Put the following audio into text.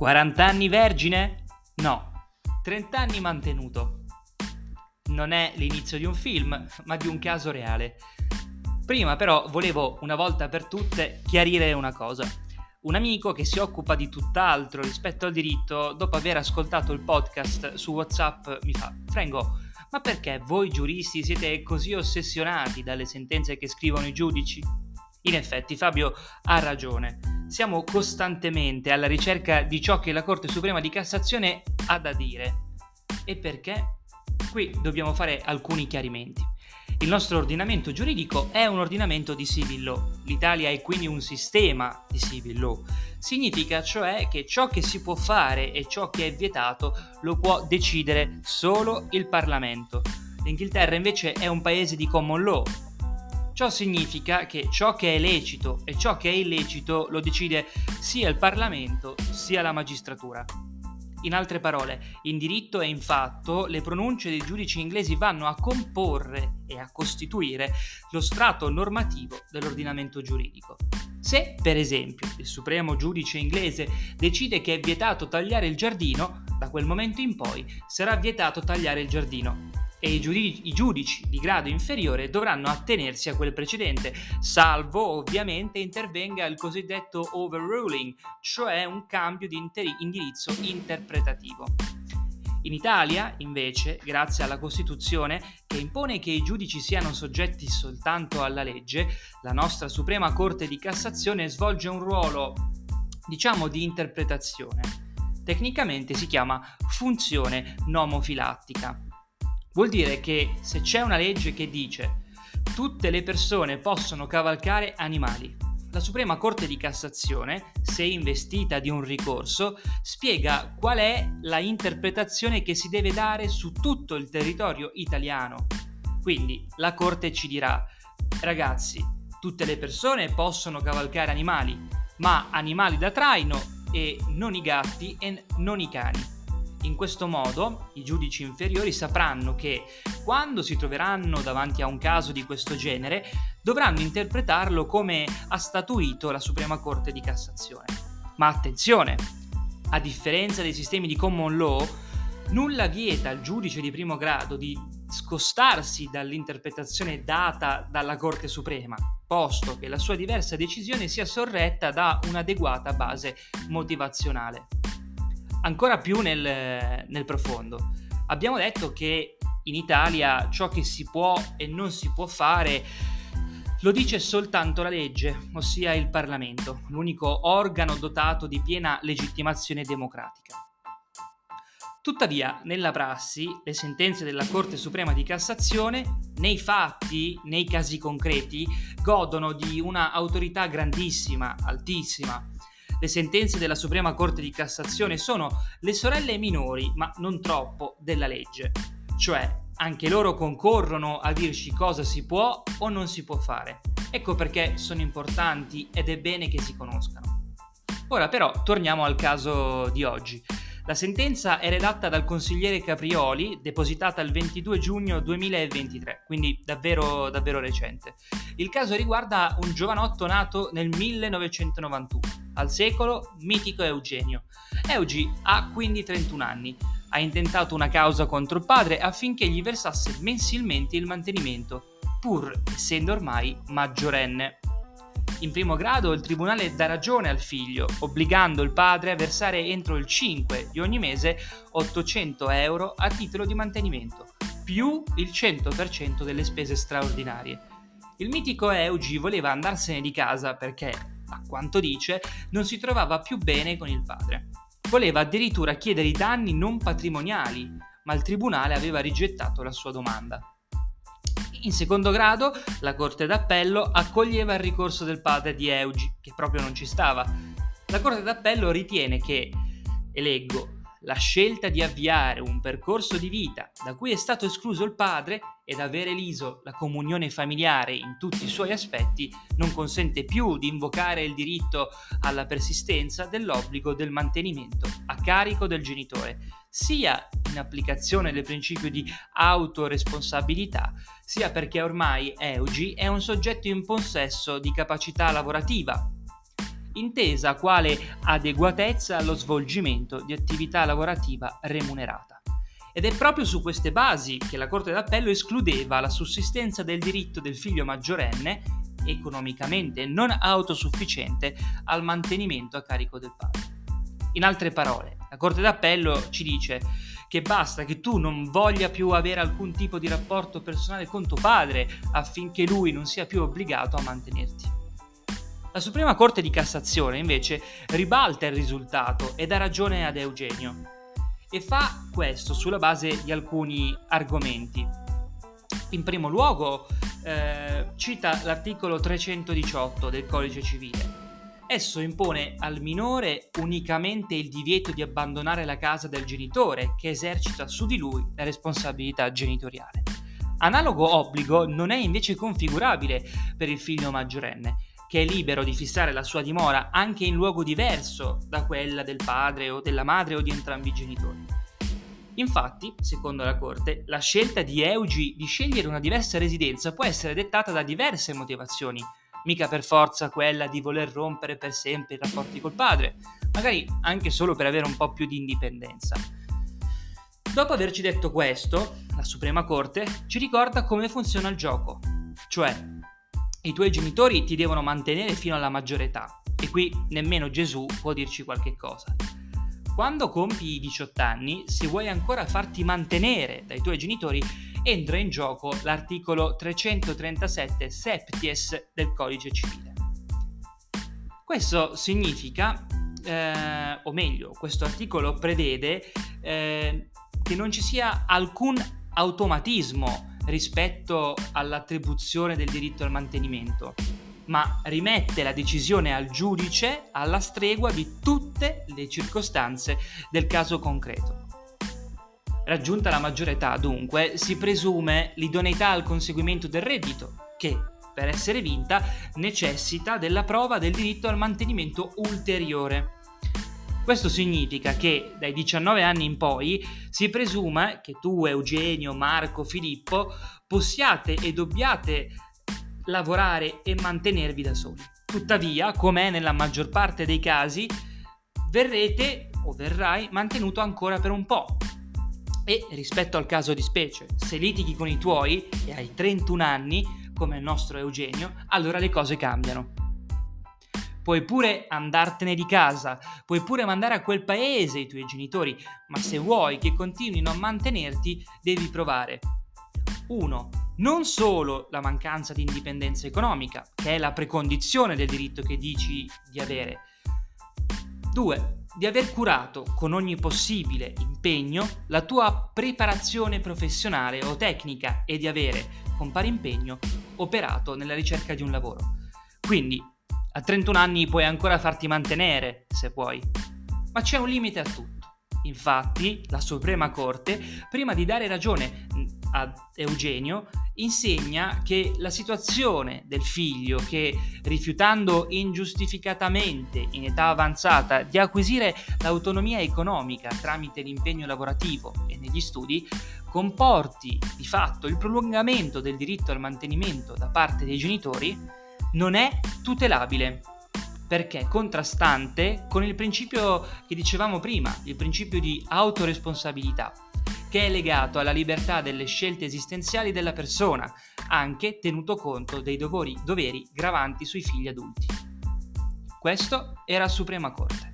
40 anni vergine? No, 30 anni mantenuto. Non è l'inizio di un film, ma di un caso reale. Prima però volevo una volta per tutte chiarire una cosa. Un amico che si occupa di tutt'altro rispetto al diritto, dopo aver ascoltato il podcast su WhatsApp, mi fa: Frengo, ma perché voi giuristi siete così ossessionati dalle sentenze che scrivono i giudici? In effetti Fabio ha ragione. Siamo costantemente alla ricerca di ciò che la Corte Suprema di Cassazione ha da dire. E perché? Qui dobbiamo fare alcuni chiarimenti. Il nostro ordinamento giuridico è un ordinamento di civil law. L'Italia è quindi un sistema di civil law. Significa cioè che ciò che si può fare e ciò che è vietato lo può decidere solo il Parlamento. L'Inghilterra invece è un paese di common law, Ciò significa che ciò che è lecito e ciò che è illecito lo decide sia il Parlamento sia la magistratura. In altre parole, in diritto e in fatto le pronunce dei giudici inglesi vanno a comporre e a costituire lo strato normativo dell'ordinamento giuridico. Se, per esempio, il supremo giudice inglese decide che è vietato tagliare il giardino, da quel momento in poi sarà vietato tagliare il giardino e i giudici, i giudici, di grado inferiore dovranno attenersi a quel precedente, salvo ovviamente intervenga il cosiddetto overruling, cioè un cambio di interi- indirizzo interpretativo. In Italia, invece, grazie alla Costituzione, che impone che i giudici siano soggetti soltanto alla legge, la nostra Suprema Corte di Cassazione svolge un ruolo, diciamo, di interpretazione. Tecnicamente si chiama funzione nomofilattica. Vuol dire che se c'è una legge che dice tutte le persone possono cavalcare animali, la Suprema Corte di Cassazione, se investita di un ricorso, spiega qual è la interpretazione che si deve dare su tutto il territorio italiano. Quindi la Corte ci dirà, ragazzi, tutte le persone possono cavalcare animali, ma animali da traino e non i gatti e non i cani. In questo modo i giudici inferiori sapranno che quando si troveranno davanti a un caso di questo genere dovranno interpretarlo come ha statuito la Suprema Corte di Cassazione. Ma attenzione, a differenza dei sistemi di common law, nulla vieta al giudice di primo grado di scostarsi dall'interpretazione data dalla Corte Suprema, posto che la sua diversa decisione sia sorretta da un'adeguata base motivazionale ancora più nel, nel profondo. Abbiamo detto che in Italia ciò che si può e non si può fare lo dice soltanto la legge, ossia il Parlamento, l'unico organo dotato di piena legittimazione democratica. Tuttavia, nella prassi, le sentenze della Corte Suprema di Cassazione, nei fatti, nei casi concreti, godono di una autorità grandissima, altissima, le sentenze della Suprema Corte di Cassazione sono le sorelle minori, ma non troppo, della legge. Cioè, anche loro concorrono a dirci cosa si può o non si può fare. Ecco perché sono importanti ed è bene che si conoscano. Ora però torniamo al caso di oggi. La sentenza è redatta dal consigliere Caprioli, depositata il 22 giugno 2023, quindi davvero, davvero recente. Il caso riguarda un giovanotto nato nel 1991, al secolo mitico Eugenio. Eugi ha quindi 31 anni. Ha intentato una causa contro il padre affinché gli versasse mensilmente il mantenimento, pur essendo ormai maggiorenne. In primo grado il tribunale dà ragione al figlio, obbligando il padre a versare entro il 5 di ogni mese 800 euro a titolo di mantenimento, più il 100% delle spese straordinarie. Il mitico Eugi voleva andarsene di casa perché, a quanto dice, non si trovava più bene con il padre. Voleva addirittura chiedere i danni non patrimoniali, ma il tribunale aveva rigettato la sua domanda. In secondo grado, la Corte d'Appello accoglieva il ricorso del padre di Eugi, che proprio non ci stava. La Corte d'Appello ritiene che, e leggo, la scelta di avviare un percorso di vita da cui è stato escluso il padre ed avere liso la comunione familiare in tutti i suoi aspetti non consente più di invocare il diritto alla persistenza dell'obbligo del mantenimento a carico del genitore, sia in applicazione del principio di autoresponsabilità, sia perché ormai Eugi è un soggetto in possesso di capacità lavorativa. intesa quale adeguatezza allo svolgimento di attività lavorativa remunerata. Ed è proprio su queste basi che la Corte d'Appello escludeva la sussistenza del diritto del figlio maggiorenne, economicamente non autosufficiente, al mantenimento a carico del padre. In altre parole, la Corte d'Appello ci dice che basta che tu non voglia più avere alcun tipo di rapporto personale con tuo padre affinché lui non sia più obbligato a mantenerti. La Suprema Corte di Cassazione invece ribalta il risultato e dà ragione ad Eugenio e fa questo sulla base di alcuni argomenti. In primo luogo eh, cita l'articolo 318 del Codice Civile Esso impone al minore unicamente il divieto di abbandonare la casa del genitore che esercita su di lui la responsabilità genitoriale. Analogo obbligo non è invece configurabile per il figlio maggiorenne, che è libero di fissare la sua dimora anche in luogo diverso da quella del padre o della madre o di entrambi i genitori. Infatti, secondo la Corte, la scelta di Eugi di scegliere una diversa residenza può essere dettata da diverse motivazioni, mica per forza quella di voler rompere per sempre i rapporti col padre, magari anche solo per avere un po' più di indipendenza. Dopo averci detto questo, la Suprema Corte ci ricorda come funziona il gioco, cioè i tuoi genitori ti devono mantenere fino alla maggiore età e qui nemmeno Gesù può dirci qualche cosa. Quando compi i 18 anni, se vuoi ancora farti mantenere dai tuoi genitori, entra in gioco l'articolo 337 septies del codice civile. Questo significa, eh, o meglio, questo articolo prevede eh, che non ci sia alcun automatismo rispetto all'attribuzione del diritto al mantenimento, ma rimette la decisione al giudice alla stregua di tutte le circostanze del caso concreto. Raggiunta la maggiore età, dunque, si presume l'idoneità al conseguimento del reddito, che, per essere vinta, necessita della prova del diritto al mantenimento ulteriore. Questo significa che dai 19 anni in poi si presume che tu, Eugenio, Marco, Filippo, possiate e dobbiate lavorare e mantenervi da soli. Tuttavia, come è nella maggior parte dei casi, verrete o verrai mantenuto ancora per un po', e rispetto al caso di specie, se litighi con i tuoi e hai 31 anni, come il nostro Eugenio, allora le cose cambiano. Puoi pure andartene di casa, puoi pure mandare a quel paese i tuoi genitori, ma se vuoi che continuino a mantenerti, devi provare 1. Non solo la mancanza di indipendenza economica, che è la precondizione del diritto che dici di avere. 2 di aver curato con ogni possibile impegno la tua preparazione professionale o tecnica e di avere, con pari impegno, operato nella ricerca di un lavoro. Quindi, a 31 anni puoi ancora farti mantenere, se vuoi, ma c'è un limite a tutto. Infatti, la Suprema Corte, prima di dare ragione a Eugenio, insegna che la situazione del figlio che, rifiutando ingiustificatamente in età avanzata di acquisire l'autonomia economica tramite l'impegno lavorativo e negli studi, comporti di fatto il prolungamento del diritto al mantenimento da parte dei genitori, non è tutelabile perché è contrastante con il principio che dicevamo prima, il principio di autoresponsabilità, che è legato alla libertà delle scelte esistenziali della persona, anche tenuto conto dei doveri, doveri gravanti sui figli adulti. Questo era Suprema Corte.